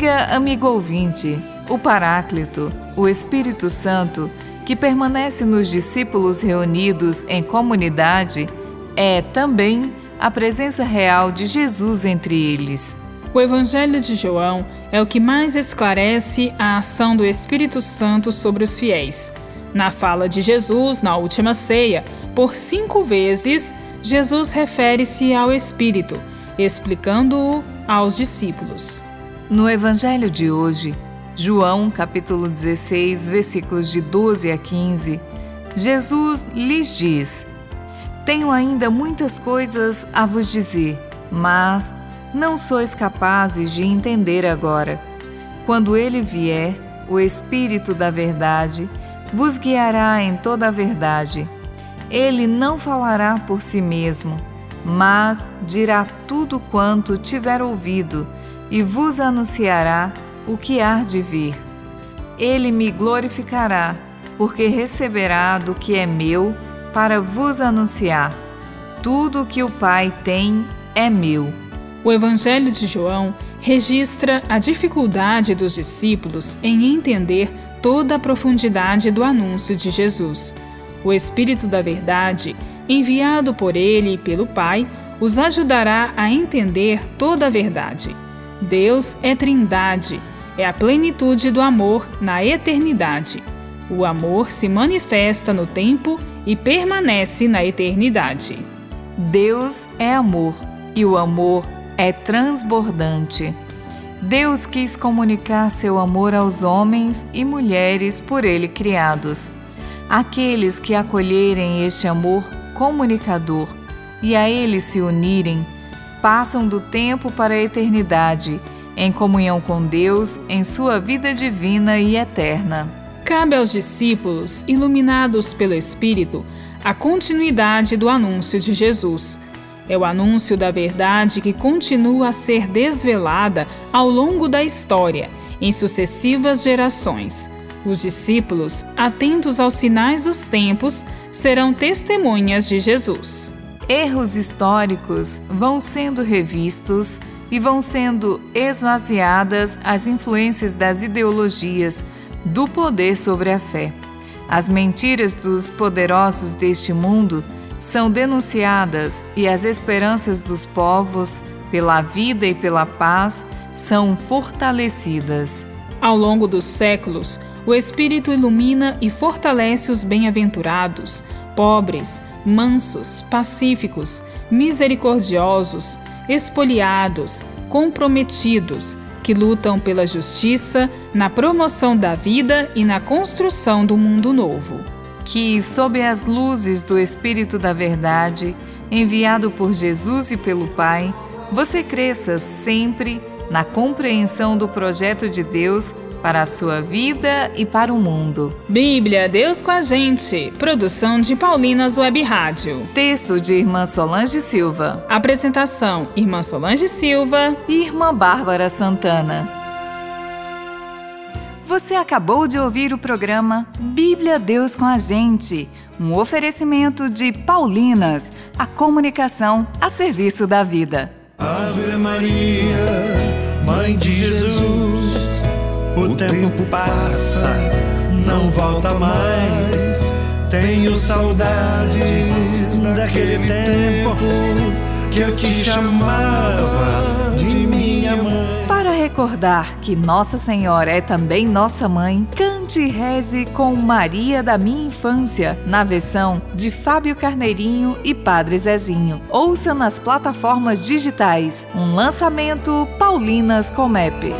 dia, amigo ouvinte. O Paráclito, o Espírito Santo, que permanece nos discípulos reunidos em comunidade, é também a presença real de Jesus entre eles. O Evangelho de João é o que mais esclarece a ação do Espírito Santo sobre os fiéis. Na fala de Jesus na última ceia, por cinco vezes, Jesus refere-se ao Espírito, explicando-o aos discípulos. No Evangelho de hoje, João capítulo 16, versículos de 12 a 15, Jesus lhes diz: Tenho ainda muitas coisas a vos dizer, mas não sois capazes de entender agora. Quando ele vier, o Espírito da Verdade vos guiará em toda a verdade. Ele não falará por si mesmo, mas dirá tudo quanto tiver ouvido e vos anunciará o que há de vir. Ele me glorificará, porque receberá do que é meu para vos anunciar. Tudo o que o Pai tem é meu. O Evangelho de João registra a dificuldade dos discípulos em entender toda a profundidade do anúncio de Jesus. O Espírito da Verdade, enviado por ele e pelo Pai, os ajudará a entender toda a verdade. Deus é Trindade, é a plenitude do amor na eternidade. O amor se manifesta no tempo e permanece na eternidade. Deus é amor e o amor é transbordante. Deus quis comunicar seu amor aos homens e mulheres por ele criados. Aqueles que acolherem este amor comunicador e a ele se unirem, passam do tempo para a eternidade, em comunhão com Deus em sua vida divina e eterna. Cabe aos discípulos, iluminados pelo Espírito, a continuidade do anúncio de Jesus é o anúncio da verdade que continua a ser desvelada ao longo da história, em sucessivas gerações. Os discípulos, atentos aos sinais dos tempos, serão testemunhas de Jesus. Erros históricos vão sendo revistos e vão sendo esvaziadas as influências das ideologias do poder sobre a fé. As mentiras dos poderosos deste mundo são denunciadas e as esperanças dos povos pela vida e pela paz são fortalecidas. Ao longo dos séculos, o Espírito ilumina e fortalece os bem-aventurados, pobres, mansos, pacíficos, misericordiosos, espoliados, comprometidos, que lutam pela justiça, na promoção da vida e na construção do mundo novo. Que, sob as luzes do Espírito da Verdade, enviado por Jesus e pelo Pai, você cresça sempre na compreensão do projeto de Deus para a sua vida e para o mundo. Bíblia, Deus com a gente. Produção de Paulinas Web Rádio. Texto de Irmã Solange Silva. Apresentação: Irmã Solange Silva e Irmã Bárbara Santana. Você acabou de ouvir o programa Bíblia Deus com a Gente, um oferecimento de Paulinas, a comunicação a serviço da vida. Ave Maria, Mãe de Jesus, o tempo passa, não volta mais. Tenho saudades daquele tempo que eu te chamava de minha mãe recordar que Nossa Senhora é também nossa mãe, cante e reze com Maria da Minha Infância, na versão de Fábio Carneirinho e Padre Zezinho. Ouça nas plataformas digitais. Um lançamento Paulinas Comep.